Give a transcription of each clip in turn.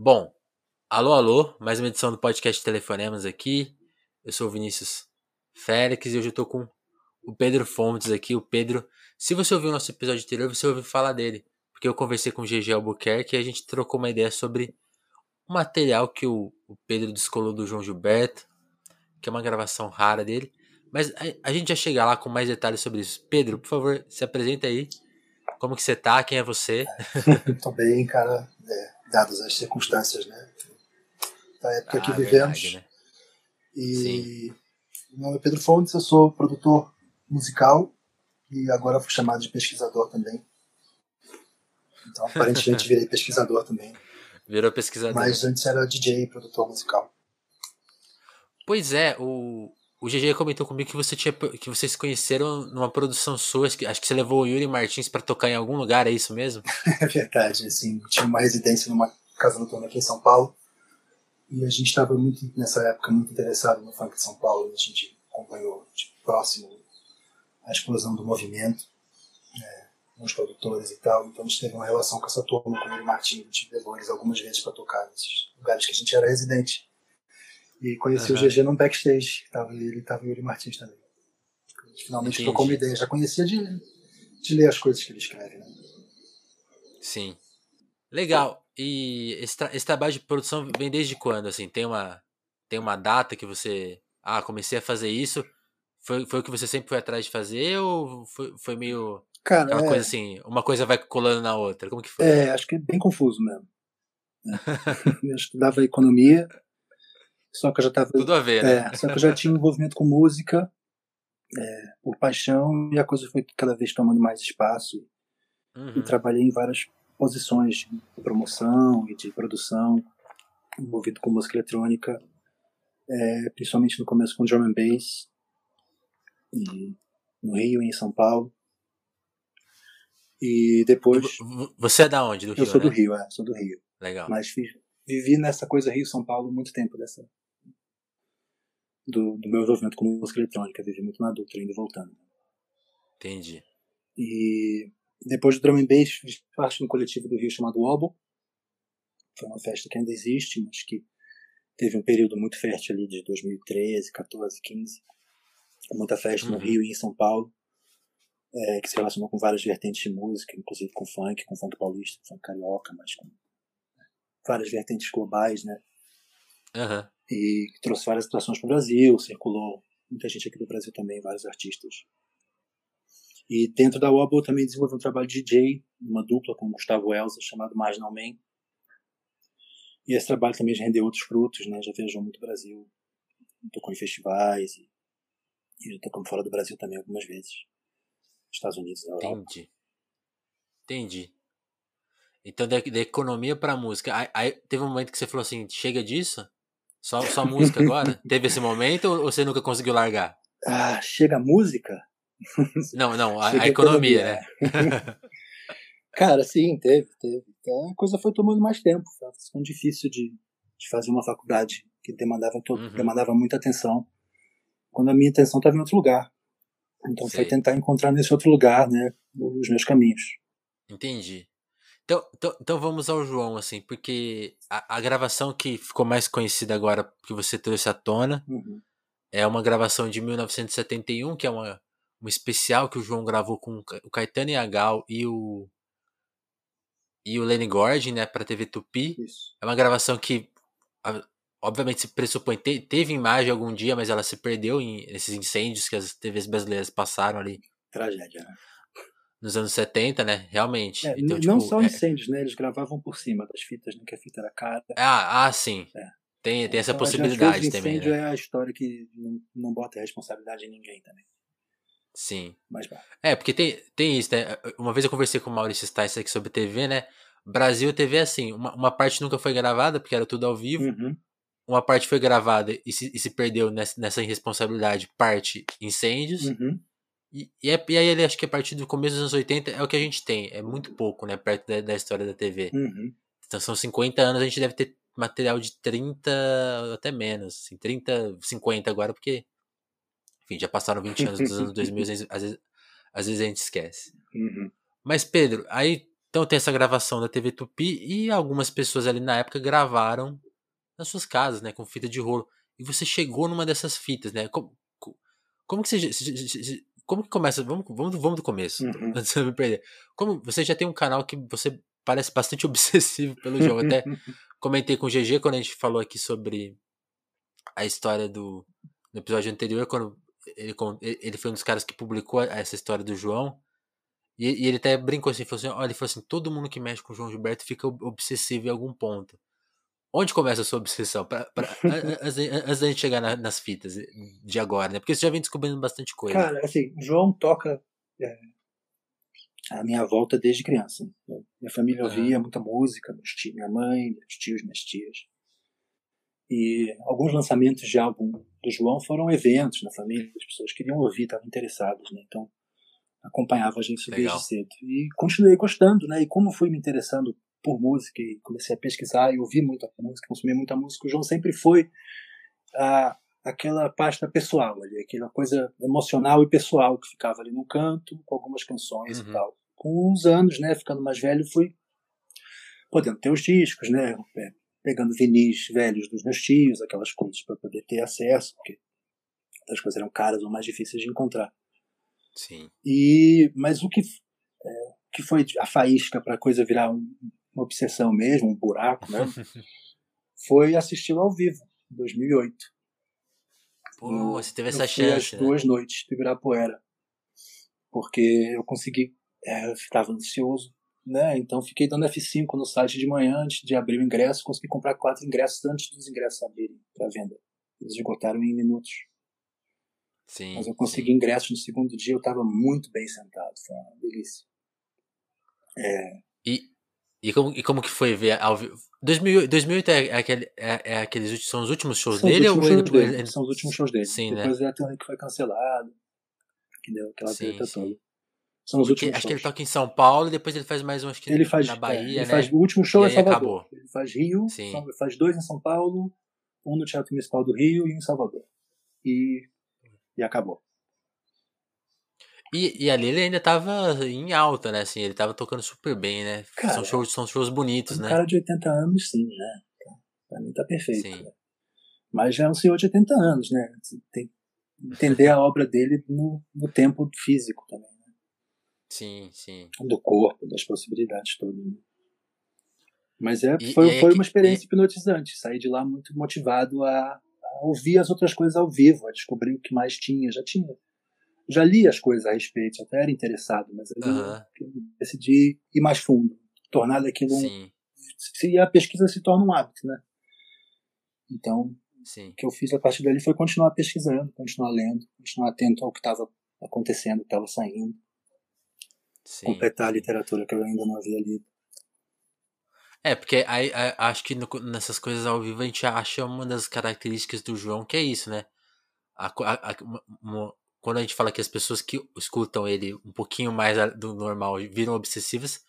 Bom, alô, alô, mais uma edição do podcast Telefonemas aqui. Eu sou o Vinícius Félix e hoje eu tô com o Pedro Fontes aqui. O Pedro, se você ouviu o nosso episódio anterior, você ouviu falar dele, porque eu conversei com o GG Albuquerque e a gente trocou uma ideia sobre o material que o, o Pedro descolou do João Gilberto, que é uma gravação rara dele. Mas a, a gente já chega lá com mais detalhes sobre isso. Pedro, por favor, se apresenta aí. Como que você tá? Quem é você? Tô bem, cara. É, dadas as circunstâncias, né? Da época ah, que vivemos. Verdade, né? E Sim. meu nome é Pedro Fontes, eu sou produtor musical e agora fui chamado de pesquisador também. Então, aparentemente, virei pesquisador também. Virou pesquisador. Mas antes era DJ e produtor musical. Pois é, o, o GG comentou comigo que você tinha que vocês se conheceram numa produção sua, acho que você levou o Yuri Martins para tocar em algum lugar, é isso mesmo? é verdade, assim, tinha uma residência numa casa noturna aqui em São Paulo. E a gente estava muito nessa época muito interessado no funk de São Paulo, a gente acompanhou de próximo a explosão do movimento, é, os produtores e tal. Então a gente teve uma relação com essa turma, com o Yuri Martins, a gente levou eles algumas vezes para tocar nesses lugares que a gente era residente. E conheci uhum. o GG num backstage. Tava ele tava o Yuri Martins também. A gente finalmente Entendi. trocou uma ideia. Já conhecia de, de ler as coisas que ele escreve, né? Sim. Legal. E esse, tra esse trabalho de produção vem desde quando? Assim, tem uma, tem uma data que você. Ah, comecei a fazer isso. Foi, foi o que você sempre foi atrás de fazer ou foi, foi meio. Cara, uma é... coisa assim, uma coisa vai colando na outra. Como que foi? É, acho que é bem confuso mesmo. eu estudava economia, só que eu já estava. Tudo a ver, né? É, só que eu já tinha envolvimento com música, é, por paixão, e a coisa foi cada vez tomando mais espaço. Uhum. E trabalhei em várias posições de promoção e de produção, envolvido com música eletrônica, é, principalmente no começo com drum and bass, e no Rio e em São Paulo. E depois. Você é da onde? Do Rio? Eu sou né? do Rio, é, sou do Rio. Legal. Mas fiz, vivi nessa coisa Rio-São Paulo muito tempo dessa, do, do meu envolvimento com música eletrônica, vivi muito na Dutra, indo e voltando. Entendi. E depois do Drum and Bass, fiz parte de um coletivo do Rio chamado Wobble. Foi uma festa que ainda existe, mas que teve um período muito fértil ali de 2013, 14, 15. Muita festa uhum. no Rio e em São Paulo, é, que se relacionou com várias vertentes de música, inclusive com funk, com funk paulista, funk carioca, mas com várias vertentes globais, né? Uhum. E trouxe várias atrações para o Brasil, circulou muita gente aqui do Brasil também, vários artistas. E dentro da Wobble também desenvolvi um trabalho de DJ, uma dupla com o Gustavo Elza, chamado Marginal Man. E esse trabalho também já rendeu outros frutos, né? Já viajou muito o Brasil, tocou em festivais e, e já tocamos fora do Brasil também algumas vezes. Estados Unidos, Europa. Entendi. Entendi. Então, da, da economia pra música. Aí, aí, teve um momento que você falou assim: chega disso? Só, só música agora? teve esse momento ou você nunca conseguiu largar? Ah, chega a música? Não, não, a, a economia, né? Cara, sim, teve, teve. Então, a coisa foi tomando mais tempo. Foi ficando difícil de, de fazer uma faculdade que demandava, todo, uhum. demandava muita atenção. Quando a minha atenção estava em outro lugar. Então Sei. foi tentar encontrar nesse outro lugar, né, os meus caminhos. Entendi. Então, então, então, vamos ao João, assim, porque a, a, gravação que ficou mais conhecida agora, que você trouxe à tona, uhum. é uma gravação de 1971, que é uma, uma especial que o João gravou com o Caetano Yagal e o e o Lenny Gordon, né, para TV Tupi. Isso. É uma gravação que obviamente se pressupõe te, teve imagem algum dia, mas ela se perdeu em, nesses incêndios que as TVs brasileiras passaram ali. Tragédia, né? Nos anos 70, né? Realmente. É, então, não tipo, só é incêndios, né? Eles gravavam por cima das fitas, né? Que a fita era cara. Ah, ah sim. É. Tem, tem essa então, possibilidade também. Incêndio né? é a história que não, não bota a responsabilidade em ninguém também. Sim. Mas. É, porque tem, tem isso, né? Uma vez eu conversei com o Maurício Stice aqui sobre TV, né? Brasil TV é assim, uma, uma parte nunca foi gravada, porque era tudo ao vivo. Uhum. Uma parte foi gravada e se, e se perdeu nessa, nessa irresponsabilidade, parte incêndios. Uhum. E, e, é, e aí ele acho que a partir do começo dos anos 80 é o que a gente tem. É muito pouco, né? Perto da, da história da TV. Uhum. Então são 50 anos, a gente deve ter material de 30, até menos. Assim, 30, 50 agora, porque. Enfim, já passaram 20 anos dos anos 2000, às vezes, às vezes a gente esquece. Uhum. Mas, Pedro, aí Então tem essa gravação da TV Tupi e algumas pessoas ali na época gravaram nas suas casas, né, com fita de rolo. E você chegou numa dessas fitas, né? Como, como que você como que começa? Vamos, vamos, vamos do começo, uhum. antes de me perder. Como você já tem um canal que você parece bastante obsessivo pelo jogo. Até comentei com o GG quando a gente falou aqui sobre a história do no episódio anterior, quando ele, ele foi um dos caras que publicou essa história do João. E, e ele até brincou assim, falou assim, olha, ele falou assim, todo mundo que mexe com o João Gilberto fica obsessivo em algum ponto. Onde começa a sua obsessão? Pra, pra, antes da gente chegar na, nas fitas de agora, né? Porque você já vem descobrindo bastante coisa. Cara, assim, João toca é, a minha volta desde criança. Minha família ouvia uhum. muita música, tios, minha mãe, meus tios, minhas tias. E alguns lançamentos de álbum do João foram eventos na família, as pessoas queriam ouvir, estavam interessadas, né? Então acompanhava a gente Legal. desde cedo. E continuei gostando, né? E como fui me interessando por música e comecei a pesquisar e ouvir muita música, consumir muita música, o João sempre foi a, aquela pasta pessoal ali, aquela coisa emocional e pessoal que ficava ali no canto com algumas canções uhum. e tal. Com os anos, né, ficando mais velho, fui podendo ter os discos, né, pegando vinis velhos dos meus tios, aquelas coisas para poder ter acesso, porque as coisas eram caras ou mais difíceis de encontrar. Sim. E mas o que é, que foi a faísca para a coisa virar um, uma obsessão mesmo, um buraco, né? foi assisti-lo ao vivo, em 2008. Pô, você teve essa chance. As né? duas noites de Ibirapuera. Porque eu consegui, é, eu estava ansioso, né? Então fiquei dando F5 no site de manhã antes de abrir o ingresso, consegui comprar quatro ingressos antes dos ingressos abrirem para venda. Eles esgotaram em minutos. Sim, Mas eu consegui sim. ingressos no segundo dia, eu estava muito bem sentado, foi uma delícia. É... E, e como, e como que foi ver ao vivo? 2008, 2008 é, é, aquele, é, é, aqueles, são os últimos shows são dele? Últimos ou shows ele, dele. São os últimos shows dele. Sim, Depois né? é a turnê que foi cancelado, que deu aquela sim, treta toda. São os últimos Acho shows. que ele toca em São Paulo e depois ele faz mais um acho que ele faz, na Bahia, é, ele né? faz, o último show é Salvador. Acabou. Ele faz Rio, sim. Faz dois em São Paulo, um no Teatro Municipal do Rio e um em Salvador. E, e acabou. E, e ali ele ainda tava em alta, né? Assim, ele tava tocando super bem, né? Cara, são, shows, são shows bonitos, um né? cara de 80 anos, sim, né? Pra mim tá perfeito. Né? Mas já é um senhor de 80 anos, né? Tem que entender a obra dele no, no tempo físico também, né? Sim, sim. Do corpo, das possibilidades todas. Né? Mas é, e, foi, e foi uma experiência hipnotizante. Saí de lá muito motivado a, a ouvir as outras coisas ao vivo, a descobrir o que mais tinha. Já tinha já li as coisas a respeito, até era interessado, mas aí uhum. eu decidi ir mais fundo, tornar daquilo um, se a pesquisa se torna um hábito, né? Então, Sim. o que eu fiz a partir dali foi continuar pesquisando, continuar lendo, continuar atento ao que estava acontecendo, estava saindo, Sim. completar a literatura que eu ainda não havia lido. É, porque aí, aí acho que no, nessas coisas ao vivo a gente acha uma das características do João que é isso, né? A, a, a, uma, quando a gente fala que as pessoas que escutam ele um pouquinho mais do normal viram obsessivas,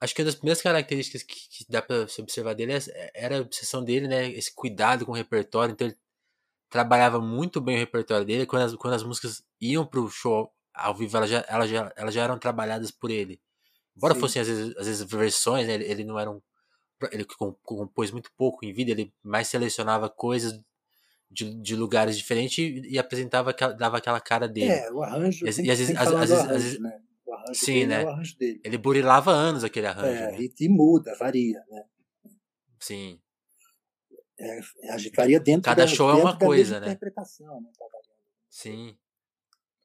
acho que uma das primeiras características que, que dá para se observar dele é, era a obsessão dele, né? Esse cuidado com o repertório. Então ele trabalhava muito bem o repertório dele. Quando as, quando as músicas iam pro show ao vivo, elas já, elas já, elas já eram trabalhadas por ele. Embora Sim. fossem às vezes, às vezes versões, né? ele, ele não era um. Ele compôs muito pouco em vida, ele mais selecionava coisas de, de lugares diferentes e, e, apresentava aquela, dava aquela cara dele. É, o arranjo. E, e às vezes, às, às, arranjo, às vezes, né? O arranjo sim, dele né? É o arranjo dele. Ele burilava anos aquele arranjo. É, né? e, muda, varia, né? Sim. É, varia dentro Cada da, show é uma coisa, né? interpretação, né? Sim.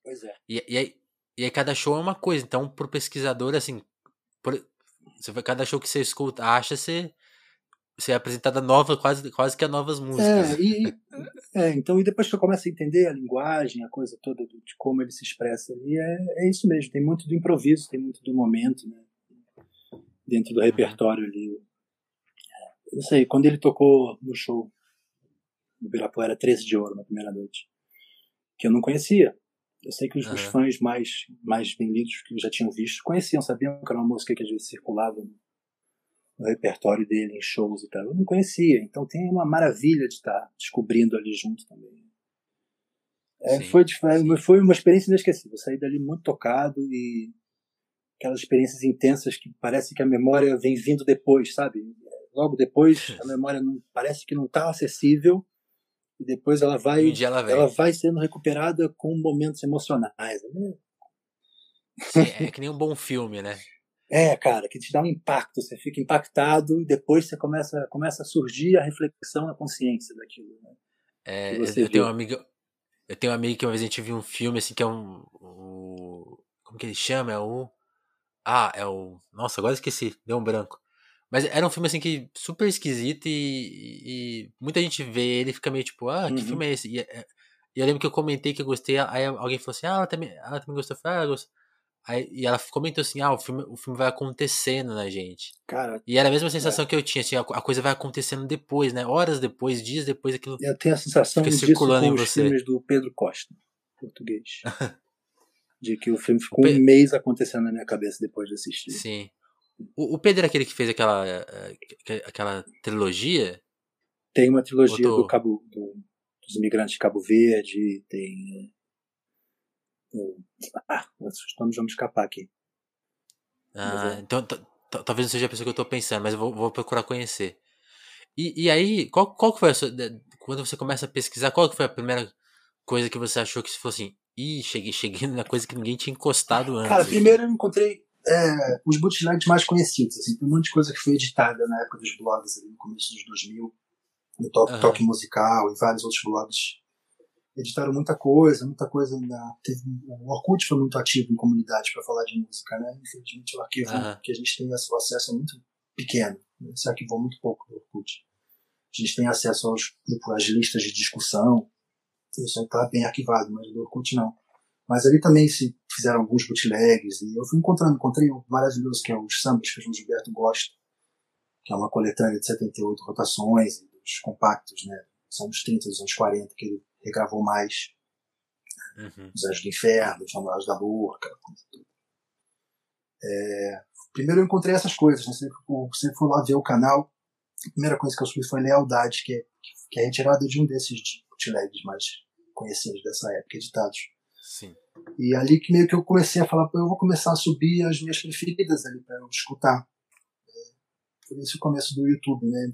Pois é. E, e, aí, e aí cada show é uma coisa. Então, pro pesquisador, assim, por, cada show que você escuta, acha, você ser apresentada nova, quase, quase que a novas músicas. É, e, é, então, e depois que você começa a entender a linguagem, a coisa toda de como ele se expressa ali, é, é isso mesmo, tem muito do improviso, tem muito do momento, né? Dentro do repertório ali. Eu não sei, quando ele tocou no show no Birapuera 13 de Ouro, na primeira noite, que eu não conhecia. Eu sei que os, uhum. fãs mais, mais bem lidos que já tinham visto conheciam, sabiam que era uma música que às vezes circulava no repertório dele em shows e tal. Eu não conhecia, então tem uma maravilha de estar descobrindo ali junto também. É, sim, foi, sim. foi uma experiência inesquecível. Eu saí dali muito tocado e, aquelas experiências intensas que parece que a memória vem vindo depois, sabe? Logo depois, a memória não, parece que não está acessível e depois ela vai, Um ela ela vai sendo recuperada com momentos emocionais. né? Sim, é que nem um bom filme, né? É, cara, que te dá um impacto, você fica impactado e depois você começa, começa a surgir a reflexão, a consciência daquilo. Né? É, eu, tenho um amigo. Eu tenho um amigo que uma vez a gente viu um filme assim que é um. o- como que ele chama? É o. Ah, é o. Nossa, agora esqueci, deu um branco. Mas era um filme assim que super esquisito e, e muita gente vê ele e fica meio tipo, ah, que Uhum. filme é esse? E, é- e eu lembro que eu comentei que eu gostei, aí alguém falou assim, ah, ela também, ela também gostou. Eu falei, ah, eu gosto. Aí, e ela comentou assim, ah, o filme, o filme vai acontecendo na gente. Cara, E era a mesma sensação que eu tinha, assim, a, a coisa vai acontecendo depois, né? Horas depois, dias depois, aquilo. eu tenho a sensação disso circulando com em os você. filmes do Pedro Costa, português. de que o filme ficou Pe- um mês acontecendo na minha cabeça depois de assistir. Sim. O, o Pedro é aquele que fez aquela, eh, que- aquela trilogia? Tem uma trilogia Botou- do Cabo, do- dos imigrantes de Cabo Verde, tem. É, o- ah, os nomes vão me escapar aqui. Ah, é. então talvez não seja a pessoa que eu tô pensando, mas eu vou, vou procurar conhecer. E, e aí, qual, qual que foi a sua. Quando você começa a pesquisar, qual que foi a primeira coisa que você achou que você falou assim? Ih, cheguei, cheguei na coisa que ninguém tinha encostado antes. Cara, aqui." primeiro eu encontrei é, os bootlegs mais conhecidos. Assim, tem um monte de coisa que foi editada na época dos blogs, ali no começo dos 2000, no Toque, Aham. Toque Musical e vários outros blogs. Editaram muita coisa, muita coisa. Na, teve, o Orkut foi muito ativo em comunidades para falar de música, né? Infelizmente o arquivo Aham. que a gente tem acesso acesso é muito pequeno. né? Se arquivou muito pouco do Orkut. A gente tem acesso aos grupos, às listas de discussão. Isso aí tá bem arquivado, mas do Orkut não. Mas ali também se fizeram alguns bootlegs e eu fui encontrando, encontrei um maravilhoso que é os sambas que o João Gilberto gosta, que é uma coletânea de 78 rotações, dos compactos, né? São dos 30 dos anos 40 que ele regravou mais, Uhum. os Anjos do Inferno, os Namorados da Lua, aquela coisa toda. É, primeiro eu encontrei essas coisas, né? Sempre, sempre fui lá ver o canal, a primeira coisa que eu subi foi Lealdade, que é, que é retirada de um desses bootlegs mais conhecidos dessa época, editados. Sim. E ali que meio que eu comecei a falar, pô, eu vou começar a subir as minhas preferidas ali para eu escutar. É, Por isso o começo do YouTube, né?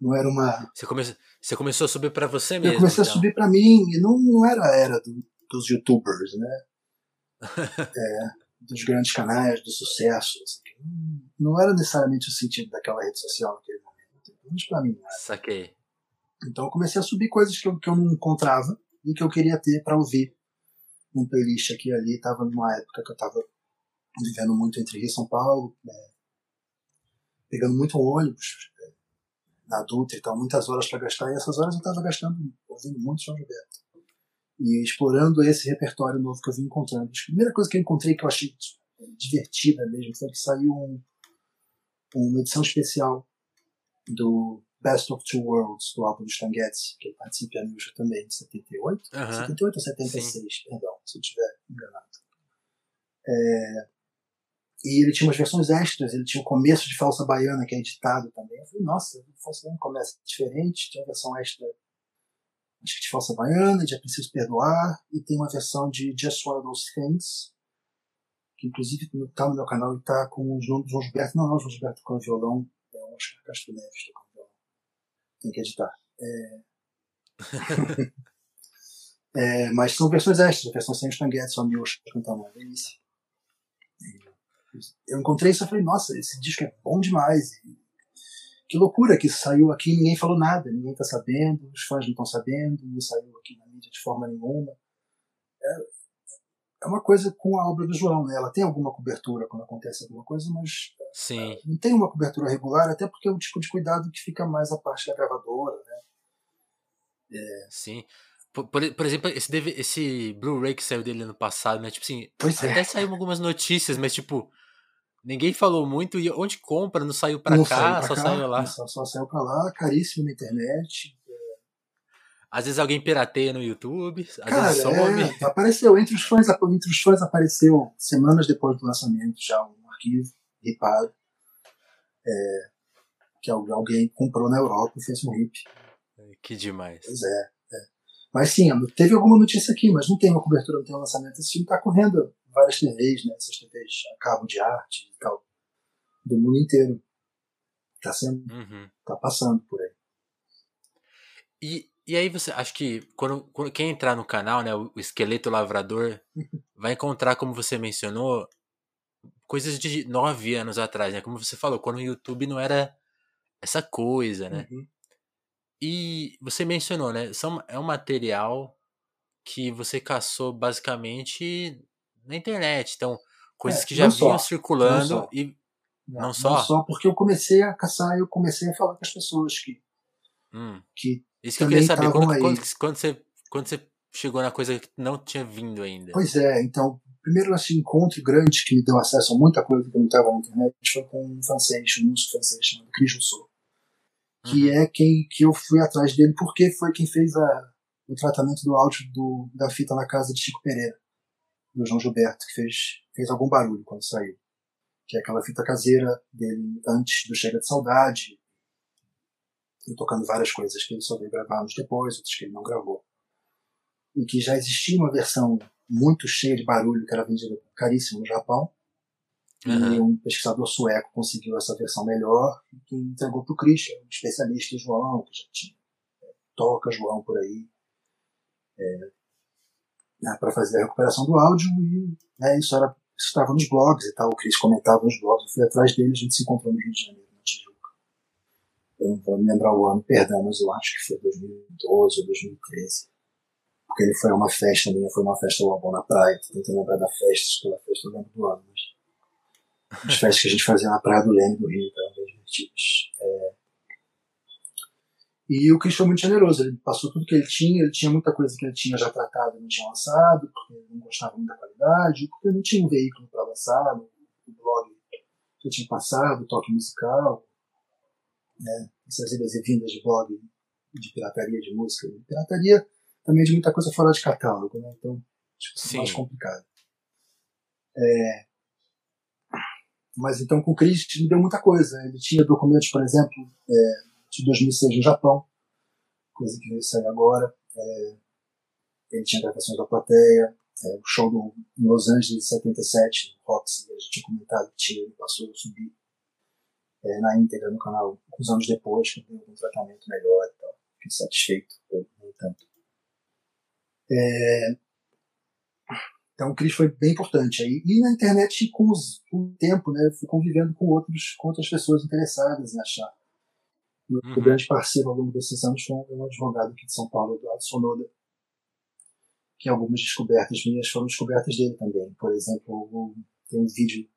Não era uma. Você, come, você começou a subir pra você Eu mesmo? comecei a então. subir para mim, e não, não era a era do- dos YouTubers, né? É, dos grandes canais, do sucesso. assim, não, era necessariamente o sentido daquela rede social naquele momento. Pelo menos para mim. Né? Saquei. Então eu comecei a subir coisas que eu, que eu não encontrava e que eu queria ter para ouvir num playlist aqui e ali. Tava numa época que eu tava vivendo muito entre Rio e São Paulo, né, pegando muito ônibus né, na e tal, muitas horas para gastar, e essas horas eu tava gastando ouvindo muito João Gilberto. E explorando esse repertório novo que eu vim encontrando. A primeira coisa que eu encontrei que eu achei divertida mesmo foi que saiu um, uma edição especial do Best of Two Worlds, do álbum do Stan Getz, que ele participa a Milcha também, de 78? Aham. 78 ou 76, perdão, se eu estiver enganado. É, e ele tinha umas versões extras, ele tinha o começo de Falsa Baiana, que é editado também. Eu falei, nossa, Falsa Baiana começa diferente, tem uma versão extra, acho que de Falsa Baiana, de É Preciso Perdoar, e tem uma versão de Just One of Those Things, que inclusive está no meu canal e está com os nomes do João Gilberto, não é o João Gilberto tocando violão, é o Oscar Castro Neves tocando violão. Tem que editar. É, mas são versões extras, versões sem o Stan só a Miosha cantando, uma delícia. Eu encontrei isso e falei, nossa, esse disco é bom demais. E que loucura que isso saiu aqui e ninguém falou nada, ninguém está sabendo, os fãs não estão sabendo, não saiu aqui na mídia de forma nenhuma. É, é uma coisa com a obra do João, né? Ela tem alguma cobertura quando acontece alguma coisa, mas Sim. não tem uma cobertura regular, até porque é um tipo de cuidado que fica mais a parte da gravadora, né? Sim. Por, por, por exemplo, esse, esse Blu-ray que saiu dele ano passado, né? Tipo assim, Pois é. até saiu algumas notícias, mas tipo, ninguém falou muito. E onde compra? Não saiu pra não cá, saiu pra só cá, saiu lá. Só, só saiu pra lá, caríssimo na internet. Às vezes alguém pirateia no YouTube, às Cara, vezes some. é, apareceu entre os fãs, entre os fãs apareceu semanas depois do lançamento já um arquivo ripado é, que alguém comprou na Europa e fez um rip. Que demais. Pois é, é. Mas sim, teve alguma notícia aqui, mas não tem uma cobertura, não tem um lançamento. Esse filme está correndo várias TVs, né? Essas TVs a cabo de arte e tal, do mundo inteiro. Tá sendo, Uhum. tá passando por aí. E, e aí você, acho que quando, quando- quem entrar no canal, né, o, esqueleto lavrador, vai encontrar, como você mencionou, coisas de nove anos atrás, né? Como você falou, quando o YouTube não era essa coisa, né? Uhum. E você mencionou, né? São, é um material que você caçou basicamente na internet. Então, coisas É, que já não só, vinham circulando não só. e. Não, Não não só? só porque eu comecei a caçar, eu comecei a falar com as pessoas que, Hum, que isso que eu queria saber. Quando, quando, quando você, quando você chegou na coisa que não tinha vindo ainda? Pois é, então, primeiro esse encontro grande que me deu acesso a muita coisa que eu não estava na internet foi com um francês, um músico francês chamado Chris Rousseau, que Uhum. é quem que eu fui atrás dele porque foi quem fez a, o tratamento do áudio do, da fita na casa de Chico Pereira, do João Gilberto, que fez, fez algum barulho quando saiu. Que é aquela fita caseira dele antes do Chega de Saudade, e tocando várias coisas que ele só veio gravar anos depois, outras que ele não gravou. E que já existia uma versão muito cheia de barulho que era vendida caríssimo no Japão. E Aham. um pesquisador sueco conseguiu essa versão melhor e que entregou para o Christian, um especialista em João, que já tinha, é, toca João por aí, para fazer a recuperação do áudio. E né, isso era isso estava nos blogs e tal. O Chris comentava nos blogs, eu fui atrás dele, a gente se encontrou no Rio de Janeiro, na Tijuca. Eu não vou me lembrar o ano, perdão, mas eu acho que foi 2012 ou 2013. Porque ele foi a uma festa minha, foi uma festa Lobão na praia, tô tentando lembrar da festa, pela festa eu lembro do ano, mas as festas que a gente fazia na Praia do Leme do Rio, eram bem divertidas. É... E o Chris foi muito generoso, ele passou tudo que ele tinha, ele tinha muita coisa que ele tinha já tratado e não tinha lançado, porque ele não gostava muito da qualidade, porque não tinha um veículo para lançar, o blog que tinha passado, o toque musical, né? essas idas e vindas de blog de pirataria de música, de pirataria também de muita coisa fora de catálogo, né? então isso é mais complicado. É, mas então com o Chris me deu muita coisa. Ele tinha documentos, por exemplo, é, de 2006 no Japão, coisa que veio sair agora. É, ele tinha gravações da plateia, é, o show do, em Los Angeles de 77, no Roxy, a gente tinha comentado que tinha, ele passou a subir é, na íntegra no canal alguns anos depois, que deu um tratamento melhor e tal. Fiquei satisfeito, nem tanto. É, então o Cris foi bem importante aí. E na internet, com, os, com o tempo, né, fui convivendo com, outros, com outras pessoas interessadas em achar. O Uhum. grande parceiro ao longo desses anos foi um advogado aqui de São Paulo, Eduardo Sonoda, que algumas descobertas minhas foram descobertas dele também. Por exemplo, tem um vídeo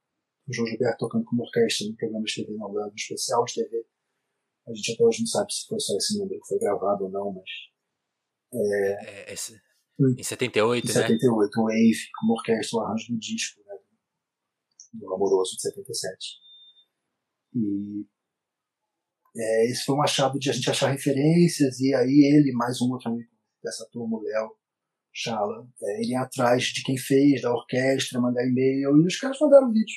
do João Gilberto tocando com uma orquestra no programa de TV na Holanda, um especial de TV. A gente até hoje não sabe se foi só esse número que foi gravado ou não, mas É, esse- Hum. em 78, em né? 78, o Wave, como orquestra, o arranjo do disco, né, do Amoroso de 77. E é, esse foi um achado de a gente achar referências, e aí ele, mais um outro amigo dessa turma, o Léo Chala, é, ele ia atrás de quem fez, da orquestra, mandar e-mail, e os caras mandaram vídeo.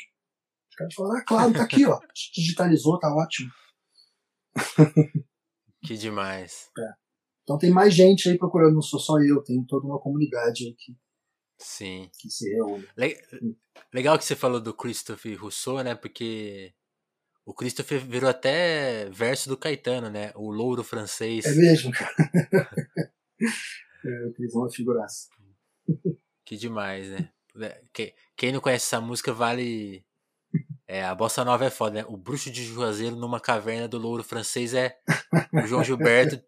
Os caras falaram, ah, claro, tá aqui, ó, digitalizou, tá ótimo. Que demais. Então tem mais gente aí procurando, não sou só eu, tem toda uma comunidade aí que, Sim. que se reúne. Le- Legal que você falou do Christopher Rousseau, né? Porque o Christopher virou até verso do Caetano, né? O louro francês. É mesmo, cara. é, eu fiz uma figuraça. Que demais, né? É, que- Quem não conhece essa música vale. É, a bossa nova é foda, né? O bruxo de Juazeiro numa caverna do louro francês é o João Gilberto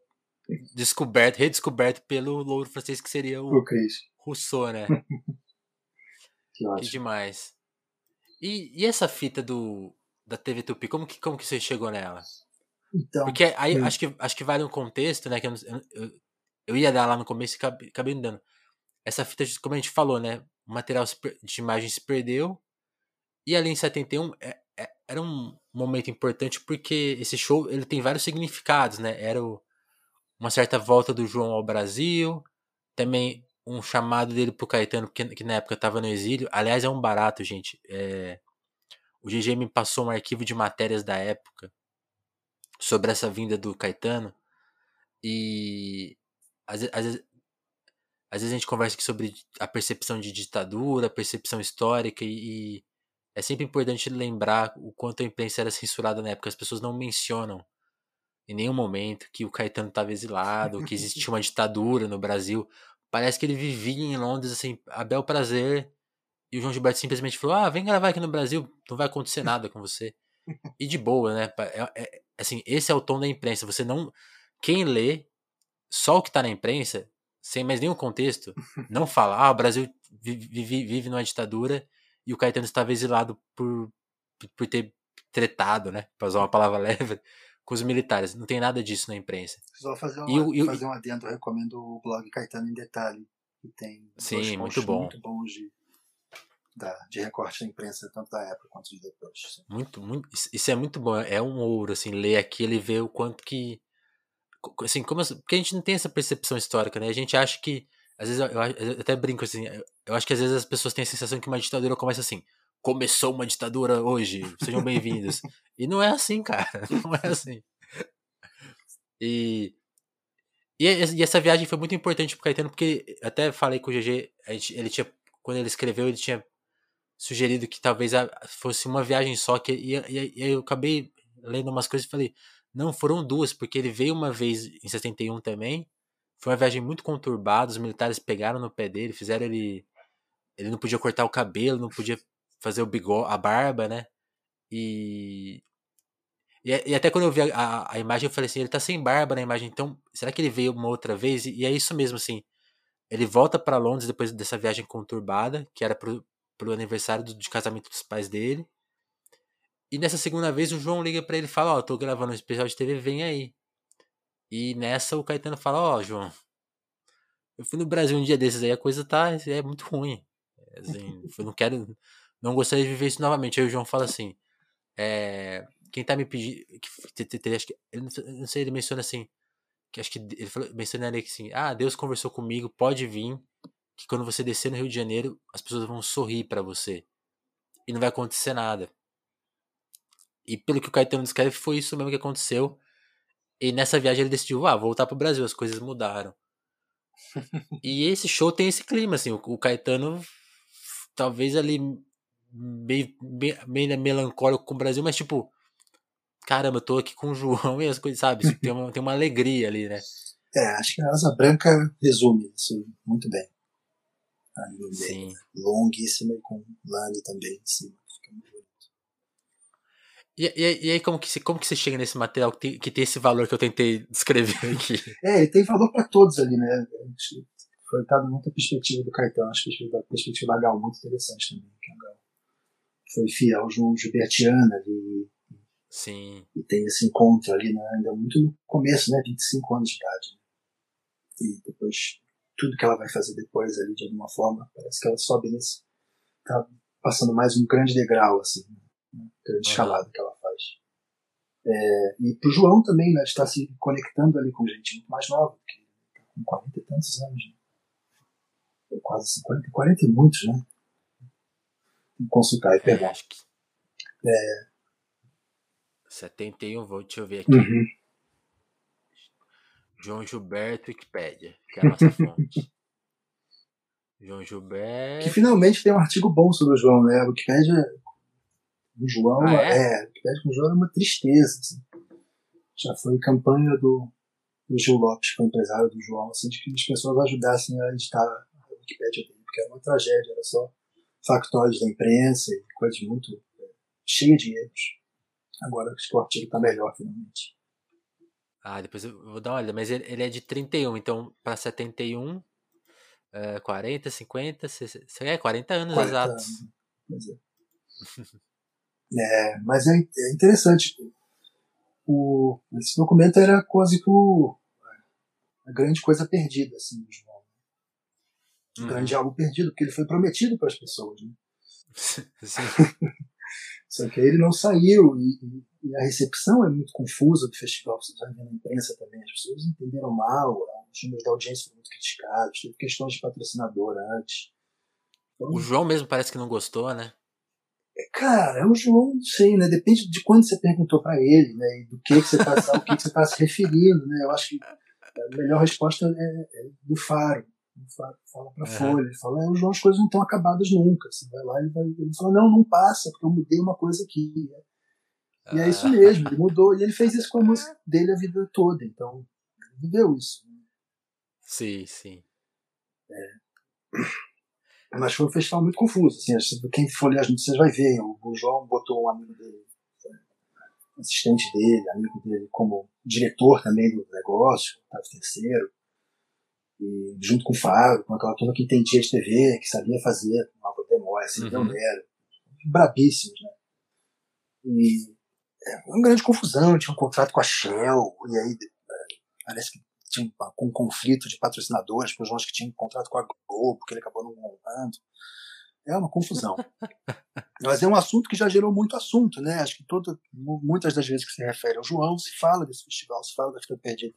descoberto, redescoberto pelo louro francês que seria o O Cris, Rousseau, né? que Que demais. E, e essa fita do da TV Tupi, como que, como que você chegou nela? Então, Porque aí acho que, acho que vale um contexto, né? Que eu, eu, eu, ia dar lá no começo e acabei, não dando. Essa fita, como a gente falou, né? O material de imagem se perdeu. E ali em 71 é, é, era um momento importante porque esse show ele tem vários significados, né? Era o- uma certa volta do João ao Brasil, também um chamado dele pro Caetano, que, que na época estava no exílio. Aliás, é um barato, gente. É, o GG me passou um arquivo de matérias da época sobre essa vinda do Caetano. E às, às vezes, às vezes a gente conversa aqui sobre a percepção de ditadura, a percepção histórica, e, e é sempre importante lembrar o quanto a imprensa era censurada na época. As pessoas não mencionam em nenhum momento que o Caetano estava exilado, que existia uma ditadura no Brasil. Parece que ele vivia em Londres, assim, a bel prazer, e o João Gilberto simplesmente falou: Ah, vem gravar aqui no Brasil, não vai acontecer nada com você. E de boa, né? É, é, assim, esse é o tom da imprensa. Você não. Quem lê só o que tá na imprensa, sem mais nenhum contexto, não fala: Ah, o Brasil vive, vive numa ditadura e o Caetano estava exilado por, por ter tretado, né? Pra usar uma palavra leve, com os militares. Não tem nada disso na imprensa. Só fazer, uma, e, fazer um adendo, eu recomendo o blog Caetano em Detalhe, que tem Sim, muito bom. muito bons de, da, de recorte da imprensa, tanto da época quanto de depois. Muito, muito, isso é muito bom, é um ouro, assim, ler aquilo e ver o quanto que, assim, como, porque a gente não tem essa percepção histórica, né, a gente acha que, às vezes, eu, eu até brinco assim, eu acho que às vezes as pessoas têm a sensação que uma ditadura começa assim, começou uma ditadura hoje, sejam bem-vindos, e não é assim, cara, não é assim. E, e, e essa viagem foi muito importante pro Caetano, porque até falei com o GG, ele tinha, quando ele escreveu, ele tinha sugerido que talvez fosse uma viagem só, que, e, e, e eu acabei lendo umas coisas e falei, não, foram duas, porque ele veio uma vez em 71 também, foi uma viagem muito conturbada, os militares pegaram no pé dele, fizeram ele... Ele não podia cortar o cabelo, não podia fazer o bigode, a barba, né? E, e, e até quando eu vi a, a, a, imagem, eu falei assim, ele tá sem barba na imagem, então será que ele veio uma outra vez? E, e é isso mesmo, assim. Ele volta para Londres depois dessa viagem conturbada, que era pro, pro aniversário do, de casamento dos pais dele. E nessa segunda vez o João liga para ele e fala, ó, oh, tô gravando um especial de TV, vem aí. E nessa o Caetano fala, ó, oh, João, eu fui no Brasil um dia desses aí, a coisa tá, é muito ruim. Assim, eu não quero, não gostaria de viver isso novamente. Aí o João fala assim, é, quem tá me pedindo, que, ele, não sei, ele menciona assim, que acho que ele falou, menciona ali que assim, ah, Deus conversou comigo, pode vir, que quando você descer no Rio de Janeiro, as pessoas vão sorrir para você. E não vai acontecer nada. E pelo que o Caetano descreve, foi isso mesmo que aconteceu. E nessa viagem ele decidiu, ah, voltar pro Brasil, as coisas mudaram. e esse show tem esse clima, assim, o, Caetano talvez ali meio, meio, meio melancólico com o Brasil, mas tipo, caramba, eu tô aqui com o João e as coisas, sabe? Tem uma, tem uma alegria ali, né? É, acho que a Asa Branca resume isso muito bem. Sim. Longuíssima e com Lani também em cima. Fica muito bonito. E, e, e, aí, como que, como que você chega nesse material que tem, que tem esse valor que eu tentei descrever aqui? é, ele tem valor para todos ali, né? Foi dado muita perspectiva do Caetano, acho que a perspectiva da Gal muito interessante também. Que a Gal foi fiel ao João Gilbertiana ali. Sim. E tem esse encontro ali, né, ainda muito no começo, né? 25 anos de idade. Né? E depois tudo que ela vai fazer depois ali, de alguma forma, parece que ela sobe nesse. tá passando mais um grande degrau, assim, né? grande escalada que ela faz. É, e pro João também, né, está se conectando ali com gente muito mais nova, porque tá com 40 e tantos anos, né? quase 50, 40 e muitos, né? Tem que consultar aí, perdão. Acho que... É... 71, vou, deixa eu ver aqui. Uhum. João Gilberto Wikipédia, que é a nossa fonte. João Gilberto. Que finalmente tem um artigo bom sobre o João, né? A Wikipédia. O João ah, é? é, a Wikipédia com o João é uma tristeza. Assim. Já foi campanha do, do Gil Lopes, que foi empresário do João, assim, de que as pessoas ajudassem a editar a Wikipédia dele, porque era uma tragédia, era só factórios da imprensa e coisas muito é, cheias de erros. Agora acho que o artigo está melhor, finalmente. Ah, depois eu vou dar uma olhada, mas ele, ele é de 31, então para 71, uh, 40, 50, 60, é 40 anos 40 exatos. Anos. É. é. mas é, é, interessante. O, esse documento era quase que o, a grande coisa perdida, assim, do João. Um uhum. grande algo perdido, porque ele foi prometido para as pessoas. Né? Sim. Só que ele não saiu e, e, a recepção é muito confusa do festival, você vai ver na imprensa também. As pessoas entenderam mal, os números da audiência foram muito criticados, teve questões de patrocinador antes. Então, o João mesmo parece que não gostou, né? É, cara, é o João, não sei, né? Depende de quando você perguntou para ele, né? E do que, que você está o que, que você está se referindo, né? Eu acho que a melhor resposta é, é do Faro. Fala, fala pra uhum. Folha, ele fala, é, o João, as coisas não estão acabadas nunca. Você vai lá e vai. Ele fala, não, não passa, porque eu mudei uma coisa aqui. E é isso mesmo, ele mudou. E ele fez isso com a música dele a vida toda. Então, ele viveu isso. Sim, sim. É. Mas foi um festival muito confuso. Assim, quem for ler as notícias vai ver. O João botou um amigo dele, assistente dele, amigo dele, como diretor também do negócio, Otávio Terceiro. E junto com o Fábio, com aquela turma que entendia de TV, que sabia fazer, uma demora, assim, uhum. Era. Brabíssimos, né? E é, uma grande confusão, tinha um contrato com a Shell, e aí é, parece que tinha um conflito de patrocinadores, porque eu acho que tinha um contrato com a Globo, porque ele acabou não honrando. É uma confusão. Mas é um assunto que já gerou muito assunto, né? Acho que toda, muitas das vezes que se refere ao João, se fala desse festival, se fala da Fita Perdida.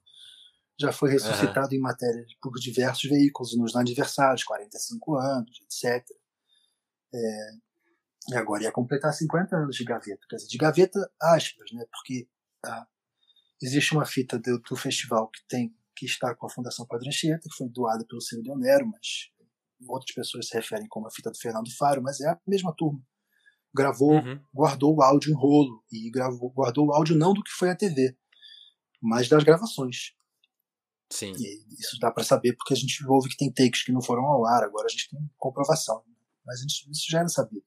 Já foi ressuscitado uhum. em matéria por diversos veículos, nos aniversários, 45 anos, etc. É, e agora ia completar 50 anos de gaveta. Quer dizer, de gaveta, aspas, né? Porque ah, existe uma fita do, do, festival que tem que está com a Fundação Padre Anchieta, que foi doada pelo Ciro Leonero, mas outras pessoas se referem como a fita do Fernando Faro, mas é a mesma turma. Gravou, uhum. guardou o áudio em rolo e gravou, guardou o áudio não do que foi a TV, mas das gravações. Sim. E isso dá para saber porque a gente ouve que tem takes que não foram ao ar, agora a gente tem comprovação. Mas isso já era sabido.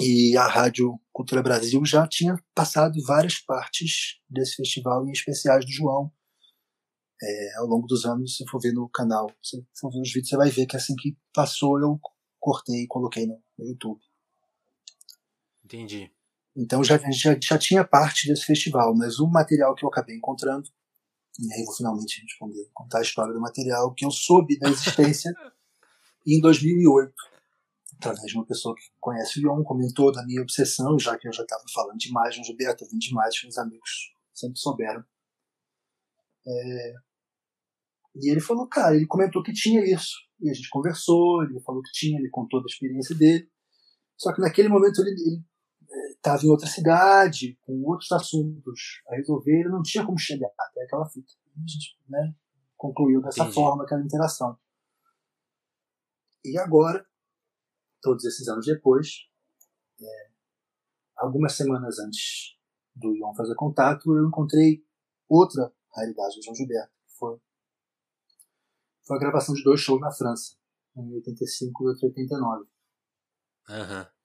E a Rádio Cultura Brasil já tinha passado várias partes desse festival em especiais do João. É, ao longo dos anos, se for ver no canal, se for ver os vídeos, você vai ver que assim que passou, eu cortei e coloquei no, no YouTube. Entendi. Então já, já, já tinha parte desse festival, mas o material que eu acabei encontrando, e aí vou finalmente responder, contar a história do material, que eu soube da existência em 2008 através de uma pessoa que conhece o Ion, comentou da minha obsessão, já que eu já estava falando demais no Gilberto, vim demais, que os amigos sempre souberam. É... E ele falou, cara, ele comentou que tinha isso. E a gente conversou, ele falou que tinha, ele contou da experiência dele. Só que naquele momento ele estava em outra cidade, com outros assuntos a resolver, ele não tinha como chegar até aquela fita. E a gente né, concluiu dessa Entendi. forma aquela interação. E agora, todos esses anos depois, é, algumas semanas antes do Ion fazer contato, eu encontrei outra realidade do João Gilberto, que foi, foi a gravação de dois shows na França, em 85 e 89. Uhum.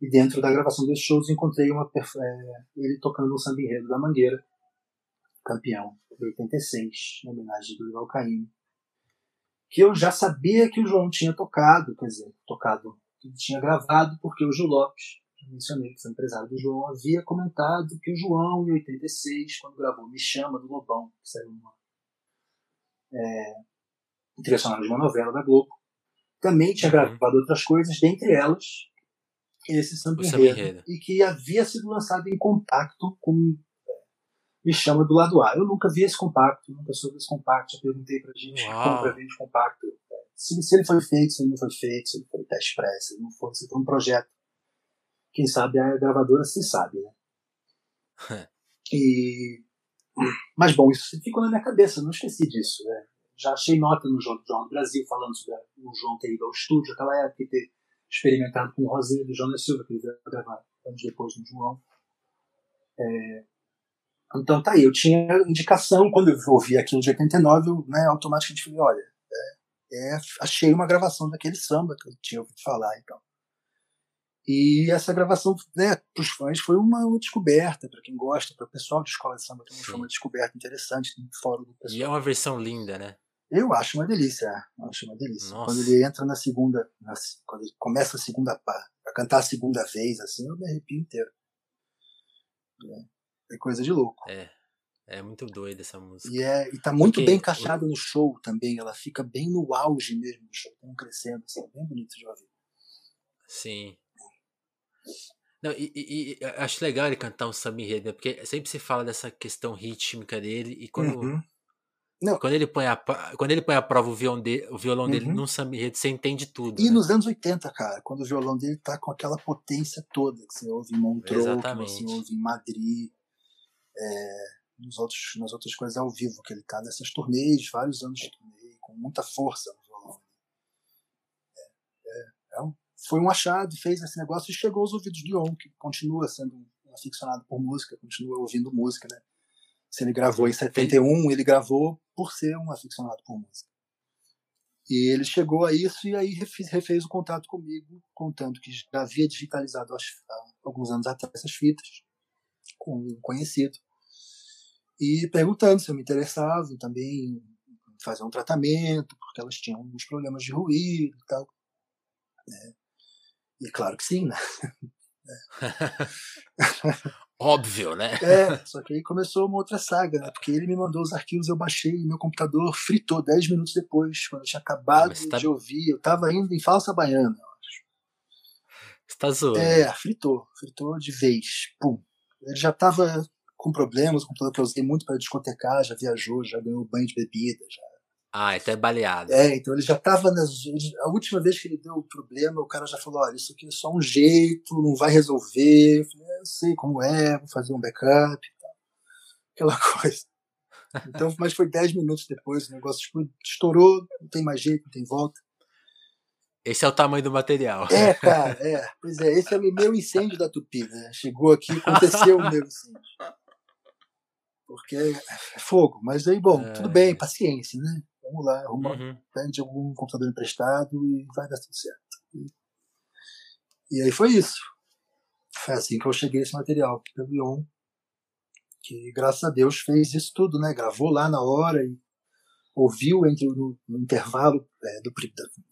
E dentro da gravação desses shows encontrei uma, é, ele tocando o samba enredo da Mangueira, campeão, de 86, em homenagem do Dorival Caymmi que eu já sabia que o João tinha tocado, quer dizer, tocado que tinha gravado porque o Gil Lopes, que mencionei que foi empresário do João, havia comentado que o João, em 86, quando gravou Me Chama do Lobão, que saiu uma é, trilha sonora de uma novela da Globo, também tinha uhum. gravado outras coisas, dentre elas esse samba enredo, e que havia sido lançado em compacto com é, Me Chama do lado A. Eu nunca vi esse compacto, nunca soube esse compacto, já perguntei pra gente Uau. como pra compacto se, se ele foi feito, se ele não foi feito, se ele foi teste press, se ele não foi, se foi um projeto. Quem sabe a gravadora se sabe, né? e, mas bom, isso ficou na minha cabeça, não esqueci disso. Né? Já achei nota no Jornal do Brasil falando sobre o João ter ido ao estúdio naquela época e ter experimentado com o Rosinho do Jonas Silva, que ele veio gravar anos depois no João. É, então tá aí, eu tinha indicação, quando eu ouvi aquilo de 89, eu né, automaticamente falei, olha, é, achei uma gravação daquele samba que eu tinha ouvido falar e tal. E essa gravação, né, para os fãs, foi uma, descoberta, para quem gosta, para o pessoal de escola de samba também foi uma descoberta interessante fórum do pessoal. E é uma versão linda, né? Eu acho uma delícia, acho uma delícia. Nossa. Quando ele entra na segunda, na, quando ele começa a segunda parte, a cantar a segunda vez, assim, eu me arrepio inteiro. É, é coisa de louco. É. É muito doida essa música. E, é, e tá muito Porque bem encaixada no show também. Ela fica bem no auge mesmo do show. Tá crescendo, assim, bem bonito de ouvir. Sim. Não, e, e, e, acho legal ele cantar um samba enredo, né? Porque sempre se fala dessa questão rítmica dele e quando, uhum. Não. quando, ele, põe a, quando ele põe a prova o violão, de, o violão uhum. dele num samba enredo, você entende tudo. E né? nos anos 80, cara, quando o violão dele tá com aquela potência toda, que você ouve em Montreux, que você ouve em Madrid, é, nos outros, nas outras coisas ao vivo, que ele tá nessas turnês, vários anos de turnê, com muita força no violão. É, é, é um, foi um achado, fez esse negócio e chegou aos ouvidos de Ion, que continua sendo um aficionado por música, continua ouvindo música, né? Se ele gravou em 71, ele gravou por ser um aficionado por música. E ele chegou a isso e aí refez, refez o contato comigo, contando que já havia digitalizado há alguns anos atrás essas fitas com um conhecido. E perguntando se eu me interessava também em fazer um tratamento, porque elas tinham alguns problemas de ruído e tal. Né? E claro que sim, né? Óbvio, né? É, só que aí começou uma outra saga, né? Porque ele me mandou os arquivos, eu baixei e meu computador fritou 10 minutos depois, quando eu tinha acabado tá... de ouvir. Eu tava indo em falsa baiana, eu acho. Você tá zoando. É, fritou, fritou de vez. Pum. Ele já tava com problemas, o computador que eu usei muito para discotecar, já viajou, já ganhou banho de bebida, já ah, então é baleado. É, então ele já estava nas. A última vez que ele deu o problema, o cara já falou: olha, isso aqui é só um jeito, não vai resolver. Eu falei: é, eu sei como é, vou fazer um backup e tal. Aquela coisa. Então, mas foi 10 minutos depois, o negócio tipo, estourou, não tem mais jeito, não tem volta. Esse é o tamanho do material. É, cara, é. Pois é, esse é o meu incêndio da Tupi, né? Chegou aqui, aconteceu o meu incêndio. Porque é fogo. Mas aí, bom, é... tudo bem, paciência, né? Vamos lá, arruma, uhum. pede algum computador emprestado e vai dar tudo certo. E, e, aí foi isso. Foi assim que eu cheguei a esse material, pelo Ion, que graças a Deus fez isso tudo, né? Gravou lá na hora e ouviu entre no, no intervalo, é, do,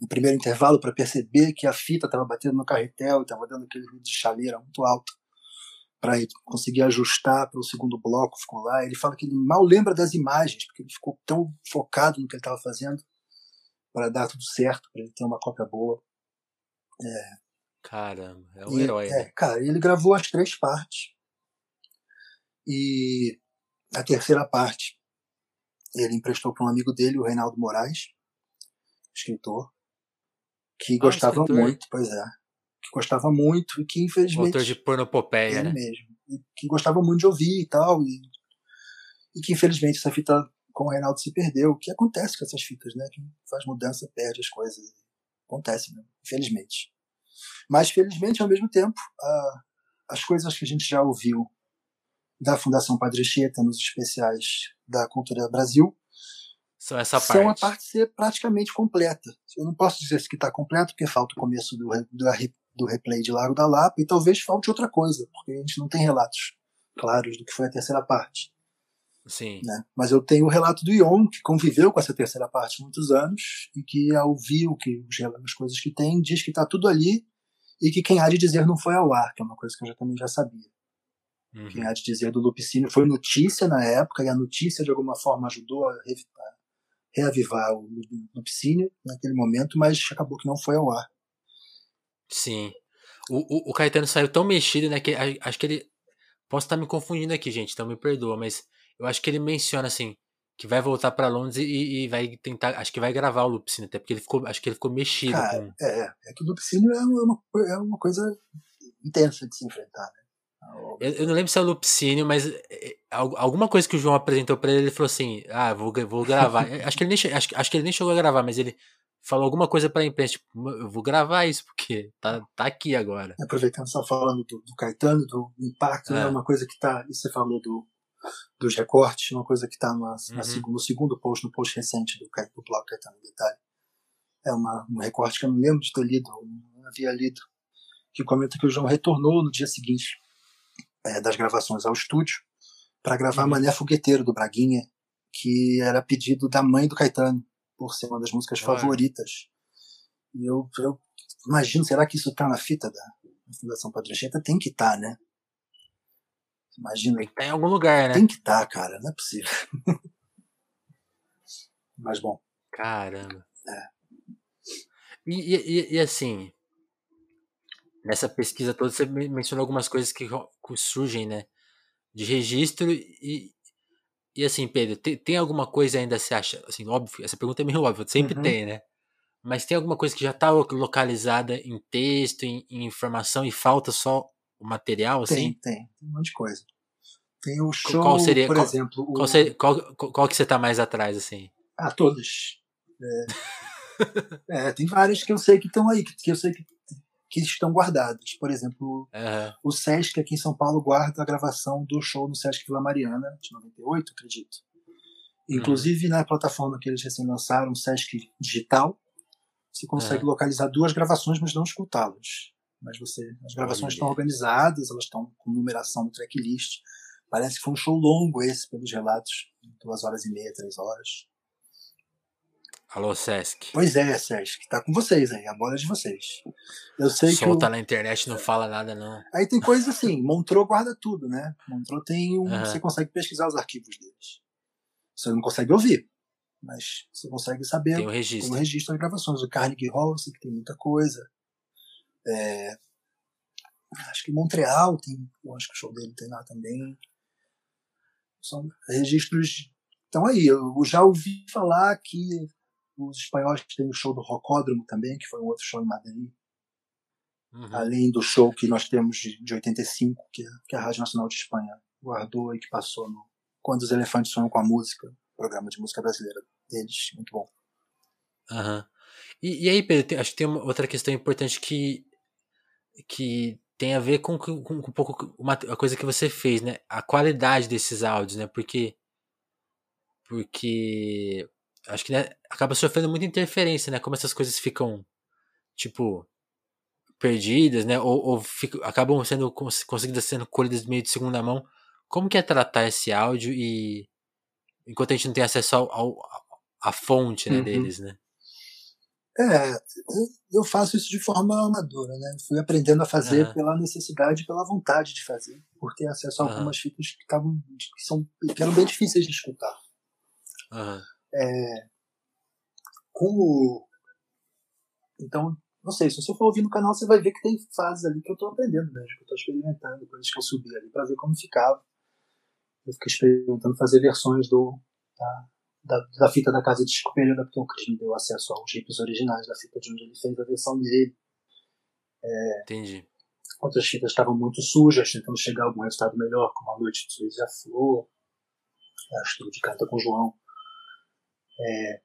no primeiro intervalo para perceber que a fita estava batendo no carretel e estava dando aquele ruído de chaleira muito alto para conseguir ajustar para o segundo bloco, ficou lá. Ele fala que ele mal lembra das imagens, porque ele ficou tão focado no que ele estava fazendo para dar tudo certo, para ele ter uma cópia boa. É. Caramba, é um e, herói. É, né? cara, ele gravou as três partes. E a terceira parte ele emprestou para um amigo dele, o Reinaldo Moraes, escritor, que ah, gostava escritor. muito, pois é que gostava muito e que infelizmente. Autor de pornopopeia, ele né? mesmo. E que gostava muito de ouvir e tal. E, e que infelizmente essa fita com o Reinaldo se perdeu. O que acontece com essas fitas, né? Quem faz mudança perde as coisas. Acontece mesmo, infelizmente. Mas felizmente, ao mesmo tempo, a, as coisas que a gente já ouviu da Fundação Padre Cheta nos especiais da Cultura Brasil são essa parte. São a parte ser praticamente completa. Eu não posso dizer que está completo, porque falta o começo do, do, do replay de Lago da Lapa, e talvez falte outra coisa, porque a gente não tem relatos claros do que foi a terceira parte. Sim. Né? Mas eu tenho o relato do Ion, que conviveu com essa terceira parte muitos anos, e que ao ouvir o que, as coisas que tem, diz que está tudo ali, e que quem há de dizer não foi ao ar, que é uma coisa que eu já, também já sabia. Uhum. Quem há de dizer do Lupicínio foi notícia na época, e a notícia de alguma forma ajudou a, a reavivar o Lupicínio naquele momento, mas acabou que não foi ao ar. Sim. O, o, o Caetano saiu tão mexido, né? Que acho que ele. Posso estar me confundindo aqui, gente, então me perdoa, mas eu acho que ele menciona assim que vai voltar para Londres e, e, vai tentar, acho que vai gravar o Lupicínio, até porque ele ficou, acho que ele ficou mexido. Cara, com... é, é que o Lupicínio é uma, é uma coisa intensa de se enfrentar, né? Eu, eu, não lembro se é o Lupicínio, mas é, é, alguma coisa que o João apresentou para ele, ele falou assim: Ah, vou, vou gravar. acho, que ele nem, acho, acho que ele nem chegou a gravar, mas ele falou alguma coisa pra imprensa, tipo, eu vou gravar isso, porque tá, tá aqui agora. Aproveitando só falando do, do Caetano, do impacto, né, é. né? Uma coisa que tá. Você falou do, dos recortes, uma coisa que tá na, na uhum. no segundo post, no post recente do, do blog Caetano Detalhe. É uma, um recorte que eu não lembro de ter lido, não havia lido, que comenta que o João retornou no dia seguinte é, das gravações ao estúdio para gravar uhum. Mané Fogueteiro do Braguinha, que era pedido da mãe do Caetano, por ser uma das músicas favoritas. E eu, eu, imagino, será que isso tá na fita da, Fundação Padre Anchieta? Tem que estar, tá, né? Imagina. Tem que estar tá em algum lugar, né? Tem que estar, tá, cara, não é possível. Mas bom. Caramba. É. E, e, e, assim, nessa pesquisa toda você mencionou algumas coisas que surgem, né? De registro e, e assim, Pedro, tem, tem alguma coisa ainda você acha, assim, óbvio, essa pergunta é meio óbvia, sempre uhum. tem, né? Mas tem alguma coisa que já está localizada em texto, em, em, informação e falta só o material, assim? Tem, tem, tem um monte de coisa. Tem o show, qual seria, por qual, exemplo. Qual, seria, qual, qual, que você está mais atrás, assim? Ah, todas. É, é, tem várias que eu sei que estão aí, que, que eu sei que, que estão guardadas. Por exemplo, Aham. o Sesc aqui em São Paulo guarda a gravação do show no Sesc Vila Mariana, de 98, acredito. Inclusive na plataforma que eles recém lançaram, o Sesc Digital, você consegue Aham. localizar duas gravações, mas não escutá-las. Mas você, as gravações estão organizadas, elas estão com numeração no tracklist. Parece que foi um show longo esse, pelos relatos, duas horas e meia, três horas. Alô, Sesc. Pois é, Sesc, tá com vocês aí, a bola é de vocês. Eu sei que o- Solta na internet não fala nada, não. Aí tem coisa assim, Montreux guarda tudo, né? Montreux tem um. Aham. Você consegue pesquisar os arquivos deles. Você não consegue ouvir, mas você consegue saber Tem o o registro. registro das gravações. O Carnegie Hall, eu sei que tem muita coisa. É, acho que Montreal tem. Eu acho que o show dele tem lá também. São registros. Então aí, eu já ouvi falar que os espanhóis têm o show do Rocódromo também, que foi um outro show em Madrid Uhum. além do show que nós temos de, de 85, que, a- que a Rádio Nacional de Espanha guardou e que passou no Quando os Elefantes Sonham com a Música, programa de música brasileira deles, muito bom. Aham. E, e aí, Pedro, tem- acho que tem uma outra questão importante que, que tem a ver com, com, com um pouco uma, a coisa que você fez, né? A qualidade desses áudios, né? Porque. Porque. Acho que né, acaba sofrendo muita interferência, né? Como essas coisas ficam, tipo, perdidas, né? Ou, ou ficam- acabam sendo cons- conseguidas sendo colhidas meio de segunda mão. Como que é tratar esse áudio e. Enquanto a gente não tem acesso ao, ao- à fonte né, Uhum. deles, né? É, eu- faço isso de forma amadora, né? Fui aprendendo a fazer Aham. pela necessidade pela vontade de fazer, por ter acesso a algumas fitas que, estavam, que, são, que eram bem difíceis de escutar. Aham. como. Então, não sei, se você for ouvir no canal, você vai ver que tem fases ali que eu estou aprendendo mesmo, que eu estou experimentando, coisas que eu subi ali para ver como ficava. Eu fiquei experimentando fazer versões do, da, da, da fita da casa de Chico Pereira, porque o Cris me deu acesso aos rips originais da fita de onde ele fez a versão dele. Entendi. Outras fitas estavam muito sujas, tentando chegar a algum resultado melhor, como A Noite de Suíça e a Flor, Astro de Carta com o João. É,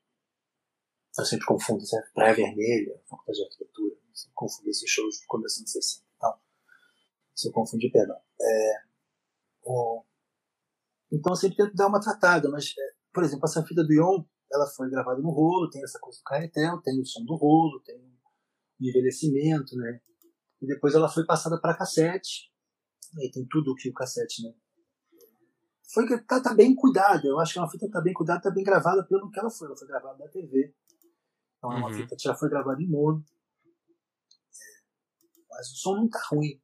eu sempre confundo, né? Praia Vermelha, Faculdade de Arquitetura, sempre confundo esses shows do começo dos anos 60. Então, se eu confundi, perdão. É, o- então eu sempre tento dar uma tratada, mas, é, por exemplo, essa fita do Ion, ela foi gravada no rolo, tem essa coisa do carretel, tem o som do rolo, tem o envelhecimento, né? E depois ela foi passada para cassete. E aí tem tudo que o cassete, né? Foi que tá, tá bem cuidada. Eu acho que é uma fita que tá bem cuidada, tá bem gravada pelo que ela foi. Ela foi gravada da TV. Então é uma Uhum. fita que já foi gravada em mono. É, Mas o som não tá ruim.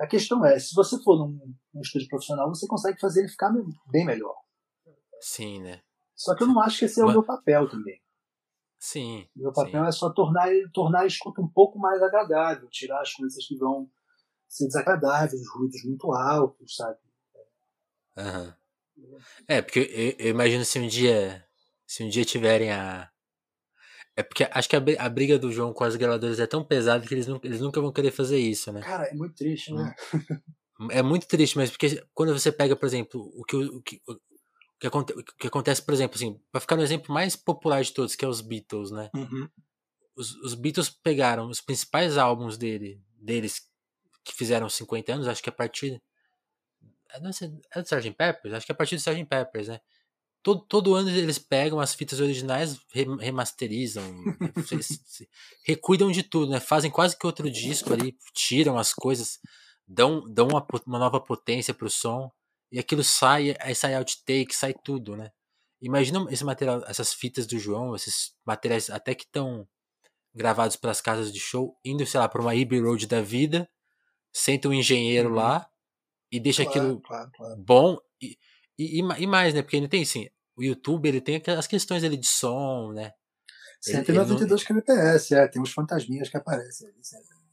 A questão é, se você for num, num estúdio profissional, você consegue fazer ele ficar bem melhor. Sim, né? Só que eu não acho que esse é o Mas- meu papel também. Sim. O meu sim. papel é só tornar, tornar a escuta um pouco mais agradável, tirar as coisas que vão ser desagradáveis, os ruídos muito altos, sabe? Aham. É, porque eu, eu imagino se um dia. Se um dia tiverem a. É porque acho que a, bri- a briga do João com as gravadoras é tão pesada que eles, nu- eles nunca vão querer fazer isso, né? Cara, é muito triste, né? É muito triste, mas porque quando você pega, por exemplo, o que, o, que, o que, aconte- o que acontece, por exemplo, assim, pra ficar no exemplo mais popular de todos, que é os Beatles, né? Uhum. Os, os Beatles pegaram os principais álbuns dele, deles que fizeram 50 anos, acho que a partir. É, Não sei, é do Sgt. Peppers? Acho que é a partir do Sgt. Peppers, né? Todo, todo ano eles pegam as fitas originais, re- remasterizam, recuidam de tudo, né? Fazem quase que outro disco ali, tiram as coisas, dão, dão uma, uma nova potência pro som, e aquilo sai, aí sai outtake, sai tudo, né? Imagina esse material, essas fitas do João, esses materiais até que estão gravados para as casas de show, indo, sei lá, para uma Abbey Road da vida, senta um engenheiro Uhum. lá e deixa Claro, aquilo claro, claro. bom e, e, e ma- mais, né? Porque ele tem assim, o YouTube ele tem aquelas questões ali de som, né? Ele- ele não- 192 kbps, é, tem uns fantasminhas que aparecem.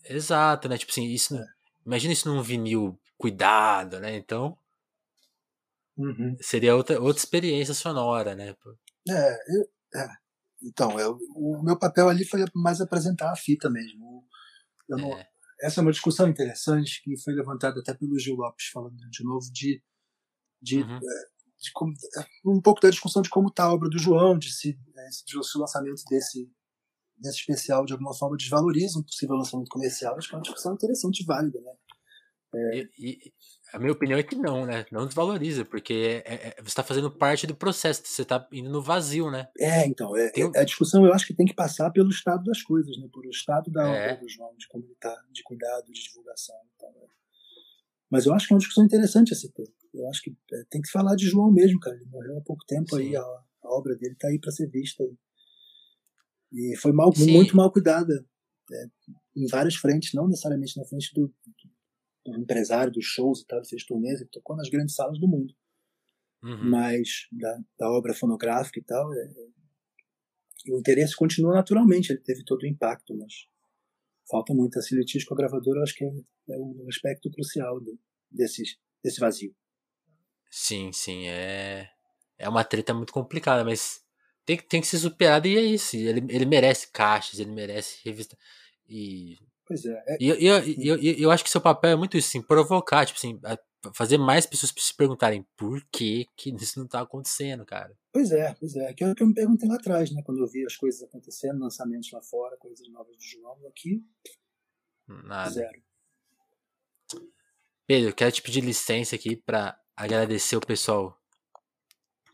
Exato, né? Tipo assim, isso não- imagina isso num vinil cuidado, né? Então Uhum. seria outra, outra experiência sonora, né? É, eu- é. Então, eu, o meu papel ali foi mais apresentar a fita mesmo. Eu não- É. essa é uma discussão interessante que foi levantada até pelo Gil Lopes, falando de novo, de, de Uhum. é, de como, um pouco da discussão de como está a obra do João, de se, né, se o lançamento desse, desse especial de alguma forma desvaloriza um possível lançamento comercial. Acho que é uma discussão interessante e válida, né? É. E, e, a minha opinião é que não, né? Não desvaloriza, porque é, é, você está fazendo parte do processo, você está indo no vazio, né? É, então, é, tem... a discussão eu acho que tem que passar pelo estado das coisas, né? Pelo estado da é. obra do João, de como ele tá, de cuidado, de divulgação. Então, é. Mas eu acho que é uma discussão interessante esse ter. Eu acho que é, tem que falar de João mesmo, cara. Ele morreu há pouco tempo Sim. aí, a, a, obra dele está aí para ser vista. Aí. E foi mal, muito mal cuidada é, em várias frentes, não necessariamente na frente do, do empresário dos shows e tal, fez turnês, ele tocou nas grandes salas do mundo. Uhum. Mas da, da, obra fonográfica e tal, é, é, o interesse continua naturalmente, ele teve todo o impacto, mas falta muito. A litígio com a gravadora, eu acho que é, é o aspecto crucial do, desse, desse vazio. Sim, sim, é, é uma treta muito complicada, mas tem, tem que ser superado e é isso. Ele, ele merece caixas, ele merece revista. E Pois é. é... E eu, eu, eu, eu, acho que seu papel é muito isso, assim, provocar, tipo assim, fazer mais pessoas se perguntarem por que, que isso não tá acontecendo, cara. Pois é, pois é. Que é o que eu me perguntei lá atrás, né? Quando eu vi as coisas acontecendo, lançamentos lá fora, coisas novas do João, aqui. Nada. Zero. Pedro, quero te pedir licença aqui para agradecer o pessoal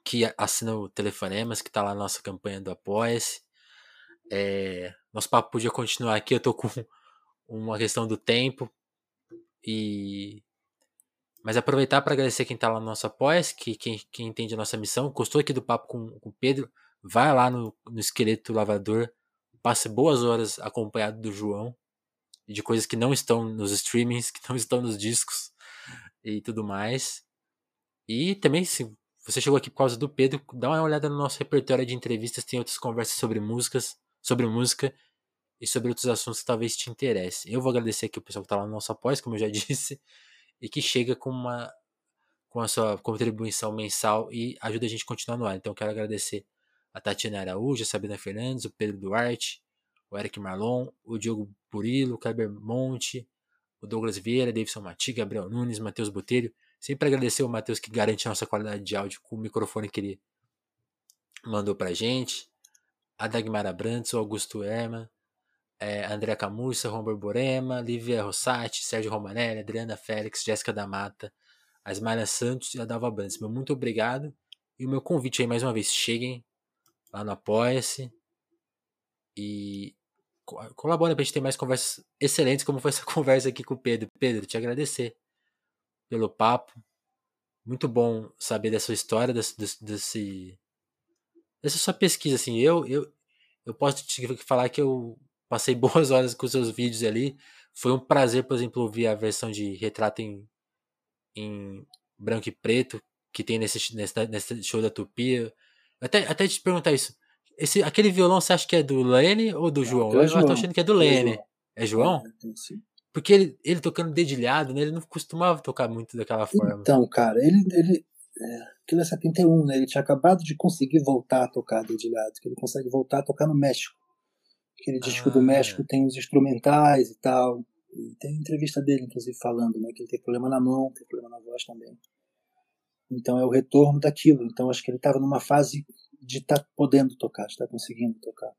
que assina o Telefonemas, que tá lá na nossa campanha do Apoia-se. É, nosso papo podia continuar aqui, eu tô com uma questão do tempo. E mas aproveitar para agradecer quem está lá no nosso apoia que quem, quem entende a nossa missão, gostou aqui do papo com, com o Pedro, vai lá no, no Esqueleto Lavador, passe boas horas acompanhado do João, de coisas que não estão nos streamings, que não estão nos discos e tudo mais. E também, se você chegou aqui por causa do Pedro, dá uma olhada no nosso repertório de entrevistas, tem outras conversas sobre músicas, sobre música e sobre outros assuntos que talvez te interessem. Eu vou agradecer aqui o pessoal que está lá no nosso apoio, como eu já disse, e que chega com uma com a sua contribuição mensal e ajuda a gente a continuar no ar. Então quero agradecer a Tatiana Araújo, a Sabrina Fernandes, o Pedro Duarte, o Eric Marlon, o Diogo Burilo, o Kleber Monte, o Douglas Vieira, Davidson Mati, Gabriel Nunes, Matheus Botelho. Sempre agradecer o Matheus que garante a nossa qualidade de áudio com o microfone que ele mandou pra gente. A Dagmar Abrantes, o Augusto Erma, é, André Camurça, Romber Borema, Lívia Rossati, Sérgio Romanelli, Adriana Félix, Jéssica da Mata, Asmália Santos e a Dalva. Meu muito obrigado. E o meu convite aí mais uma vez, cheguem lá no Apoia-se e colaborem para a gente ter mais conversas excelentes, como foi essa conversa aqui com o Pedro. Pedro, te agradecer pelo papo. Muito bom saber dessa história, desse, desse, dessa sua pesquisa. Assim, eu, eu, eu posso te falar que eu passei boas horas com seus vídeos ali. Foi um prazer, por exemplo, ouvir a versão de retrato em, em branco e preto que tem nesse, nesse, nesse show da Tupi. Até, até te perguntar isso. Esse, aquele violão você acha que é do Lene ou do João? É eu João. tô achando que é do Lene. É João? É, Porque ele, ele tocando dedilhado, né? Ele não costumava tocar muito daquela forma. Então, cara, ele. ele é, aquilo é 71, né? Ele tinha acabado de conseguir voltar a tocar dedilhado, que ele consegue voltar a tocar no México. Aquele disco ah, do México é. tem os instrumentais e tal. E tem entrevista dele, inclusive, falando né, que ele tem problema na mão, tem problema na voz também. Então é o retorno daquilo. Então acho que ele estava numa fase de estar tá podendo tocar, de estar tá conseguindo tocar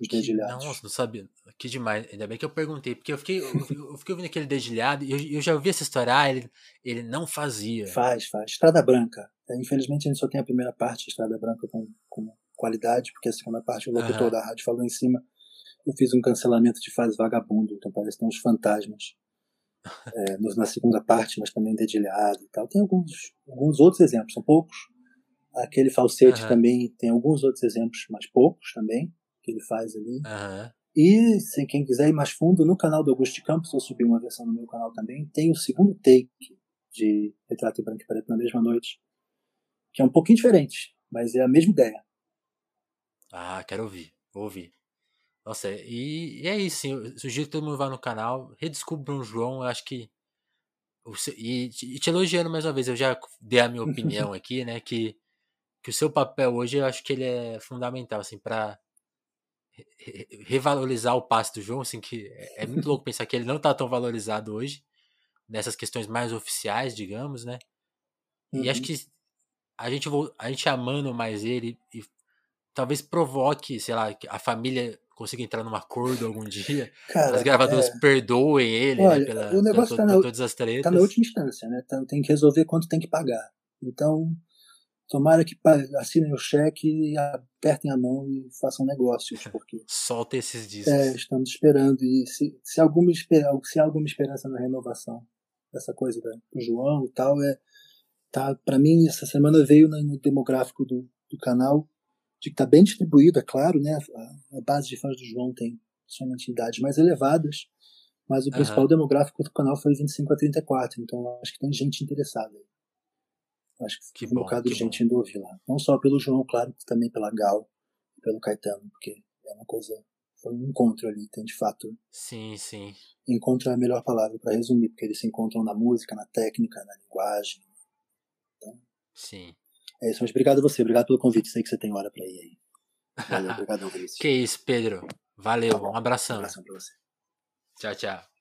os dedilhados. Nossa, não sabia. Que demais. Ainda bem que eu perguntei, porque eu fiquei, eu, eu fiquei ouvindo aquele dedilhado e eu, eu, já ouvi essa história. Ah, ele, ele não fazia. Faz, faz. Estrada Branca. É, infelizmente a gente só tem a primeira parte, Estrada Branca, com, com qualidade, porque a segunda parte o locutor uhum. da rádio falou em cima. Eu fiz um cancelamento de fase vagabundo, então parece que tem uns fantasmas é, na segunda parte, mas também dedilhado e tal. Tem alguns, alguns outros exemplos, são poucos. Aquele falsete uhum. também tem alguns outros exemplos, mas poucos também, que ele faz ali. Uhum. E, se quem quiser ir mais subindo, no canal do Augusto Campos, eu subi uma versão no meu canal também, tem o segundo take de Retrato em Branco e Preto na mesma noite, que é um pouquinho diferente, mas é a mesma ideia. Ah, quero ouvir. Vou ouvir. Nossa, e, e é isso, sim. Sugiro que todo mundo vá no canal, redescubra o João, eu acho que. E, e te elogiando mais uma vez, eu já dei a minha opinião aqui, né? Que, que o seu papel hoje eu acho que ele é fundamental, assim, para revalorizar o passe do João, assim, que é, é muito louco pensar que ele não tá tão valorizado hoje, nessas questões mais oficiais, digamos, né? E uhum. acho que a gente, a gente amando mais ele e talvez provoque, sei lá, que a família consiga entrar num acordo algum dia. Cara, as gravadoras é... perdoem ele né, Olha, né, pela, o negócio pela, tá na, todas as tretas. Tá na última instância, né? Tá, tem que resolver quanto tem que pagar. Então, tomara que assinem o cheque, apertem a mão e façam negócios, porque... Solta esses discos. É, estamos esperando. E se, se, alguma, se há alguma esperança na renovação dessa coisa do João e tal, é... Tá, para mim, essa semana veio no demográfico do, do canal que está bem distribuído, é claro, né? A, a, base de fãs do João tem somente idades mais elevadas, mas o principal uhum. demográfico do canal foi 25 a 34, então acho que tem gente interessada. Acho que, que um bocado de gente indo ouvir lá. Não só pelo João, claro, também pela Gal, pelo Caetano, porque é uma coisa. Foi um encontro ali, tem de fato. Sim, sim. Encontro é a melhor palavra para resumir, porque eles se encontram na música, na técnica, na linguagem. Então, sim. É isso, mas obrigado a você, obrigado pelo convite. Sei que você tem hora para ir aí. Valeu, obrigado, Que isso, Pedro. Valeu, tá um abração. Um abração pra você. Tchau, tchau.